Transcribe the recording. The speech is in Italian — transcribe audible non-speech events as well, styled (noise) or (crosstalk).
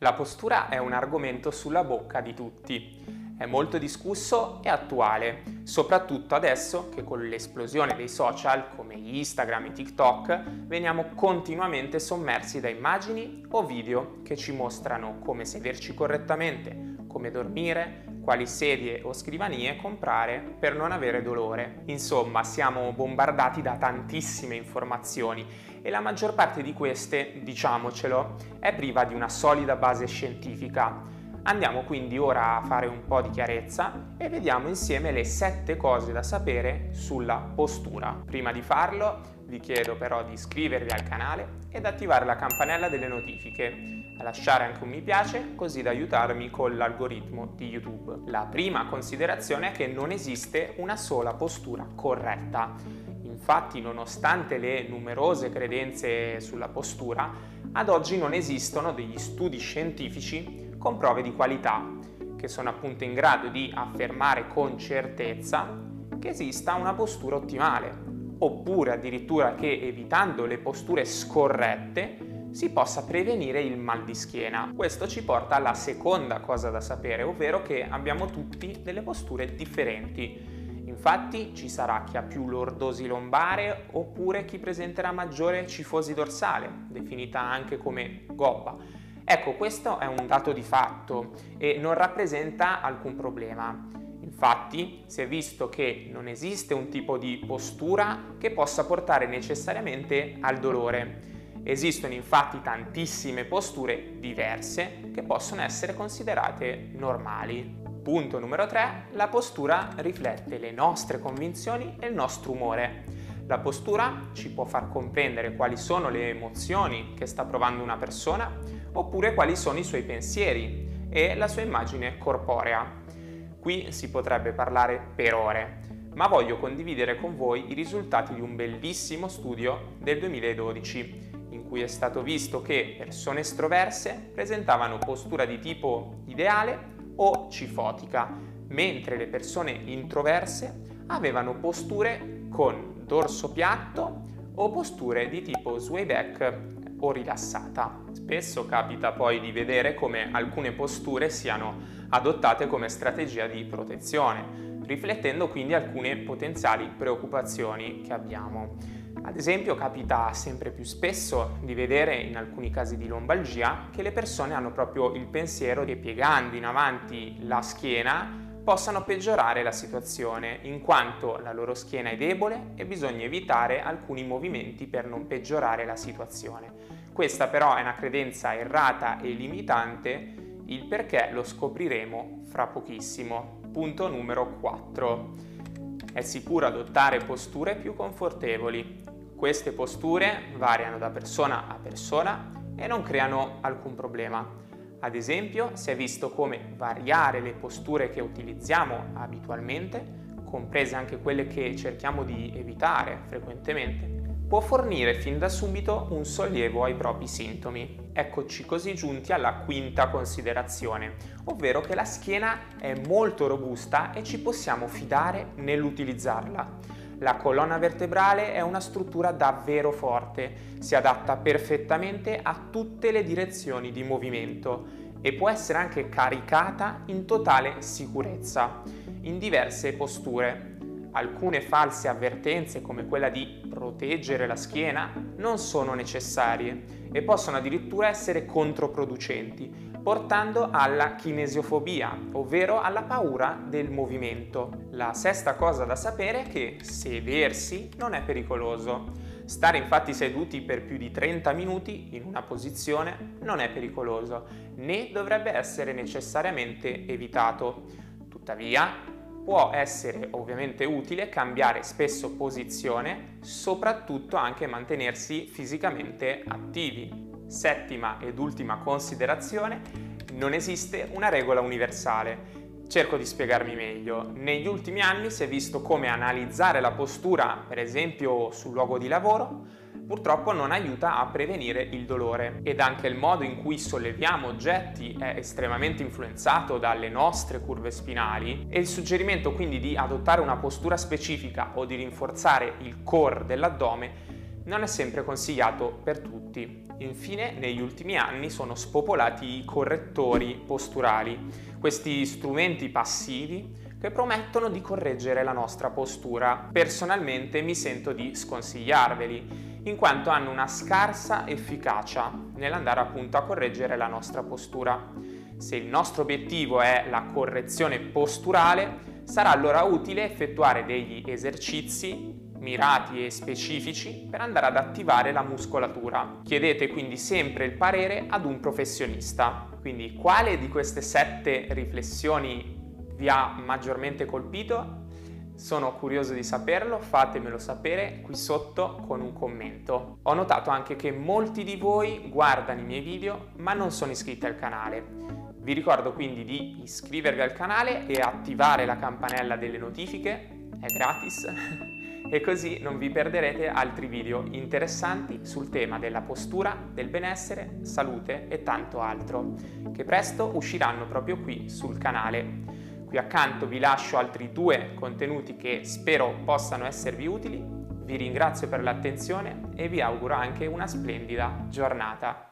La postura è un argomento sulla bocca di tutti. È molto discusso e attuale, soprattutto adesso che con l'esplosione dei social come Instagram e TikTok veniamo continuamente sommersi da immagini o video che ci mostrano come sederci correttamente, come dormire, quali sedie o scrivanie comprare per non avere dolore. Insomma, siamo bombardati da tantissime informazioni e la maggior parte di queste, diciamocelo, è priva di una solida base scientifica. Andiamo quindi ora a fare un po' di chiarezza e vediamo insieme le sette cose da sapere sulla postura. Prima di farlo vi chiedo però di iscrivervi al canale ed attivare la campanella delle notifiche a lasciare anche un mi piace così da aiutarmi con l'algoritmo di YouTube. La prima considerazione è che non esiste una sola postura corretta. Infatti, nonostante le numerose credenze sulla postura, ad oggi non esistono degli studi scientifici con prove di qualità che sono appunto in grado di affermare con certezza che esista una postura ottimale, oppure addirittura che evitando le posture scorrette si possa prevenire il mal di schiena. Questo ci porta alla seconda cosa da sapere, ovvero che abbiamo tutti delle posture differenti. Infatti ci sarà chi ha più lordosi lombare oppure chi presenterà maggiore cifosi dorsale, definita anche come gobba. Ecco, questo è un dato di fatto e non rappresenta alcun problema. Infatti si è visto che non esiste un tipo di postura che possa portare necessariamente al dolore Esistono infatti tantissime posture diverse che possono essere considerate normali. Punto numero 3. La postura riflette le nostre convinzioni e il nostro umore. La postura ci può far comprendere quali sono le emozioni che sta provando una persona oppure quali sono i suoi pensieri e la sua immagine corporea. Qui si potrebbe parlare per ore, ma voglio condividere con voi i risultati di un bellissimo studio del 2012 in cui è stato visto che persone estroverse presentavano postura di tipo ideale o cifotica, mentre le persone introverse avevano posture con dorso piatto o posture di tipo sway back o rilassata. Spesso capita poi di vedere come alcune posture siano adottate come strategia di protezione, riflettendo quindi alcune potenziali preoccupazioni che abbiamo. Ad esempio capita sempre più spesso di vedere in alcuni casi di lombalgia che le persone hanno proprio il pensiero che piegando in avanti la schiena possano peggiorare la situazione, in quanto la loro schiena è debole e bisogna evitare alcuni movimenti per non peggiorare la situazione. Questa però è una credenza errata e limitante, il perché lo scopriremo fra pochissimo. Punto numero 4. È sicuro adottare posture più confortevoli. Queste posture variano da persona a persona e non creano alcun problema. Ad esempio, si è visto come variare le posture che utilizziamo abitualmente, comprese anche quelle che cerchiamo di evitare frequentemente, può fornire fin da subito un sollievo ai propri sintomi. Eccoci così giunti alla quinta considerazione, ovvero che la schiena è molto robusta e ci possiamo fidare nell'utilizzarla. La colonna vertebrale è una struttura davvero forte, si adatta perfettamente a tutte le direzioni di movimento e può essere anche caricata in totale sicurezza, in diverse posture. Alcune false avvertenze come quella di proteggere la schiena non sono necessarie e possono addirittura essere controproducenti, portando alla kinesiofobia, ovvero alla paura del movimento. La sesta cosa da sapere è che sedersi non è pericoloso. Stare infatti seduti per più di 30 minuti in una posizione non è pericoloso, né dovrebbe essere necessariamente evitato. Tuttavia, può essere ovviamente utile cambiare spesso posizione, soprattutto anche mantenersi fisicamente attivi. Settima ed ultima considerazione, non esiste una regola universale. Cerco di spiegarmi meglio. Negli ultimi anni si è visto come analizzare la postura, per esempio sul luogo di lavoro, purtroppo non aiuta a prevenire il dolore ed anche il modo in cui solleviamo oggetti è estremamente influenzato dalle nostre curve spinali e il suggerimento quindi di adottare una postura specifica o di rinforzare il core dell'addome non è sempre consigliato per tutti. Infine, negli ultimi anni sono spopolati i correttori posturali, questi strumenti passivi che promettono di correggere la nostra postura. Personalmente mi sento di sconsigliarveli, in quanto hanno una scarsa efficacia nell'andare appunto a correggere la nostra postura. Se il nostro obiettivo è la correzione posturale, sarà allora utile effettuare degli esercizi mirati e specifici per andare ad attivare la muscolatura. Chiedete quindi sempre il parere ad un professionista. Quindi quale di queste sette riflessioni vi ha maggiormente colpito? Sono curioso di saperlo, fatemelo sapere qui sotto con un commento. Ho notato anche che molti di voi guardano i miei video ma non sono iscritti al canale. Vi ricordo quindi di iscrivervi al canale e attivare la campanella delle notifiche, è gratis, (laughs) e così non vi perderete altri video interessanti sul tema della postura, del benessere, salute e tanto altro, che presto usciranno proprio qui sul canale. Qui accanto vi lascio altri due contenuti che spero possano esservi utili. Vi ringrazio per l'attenzione e vi auguro anche una splendida giornata.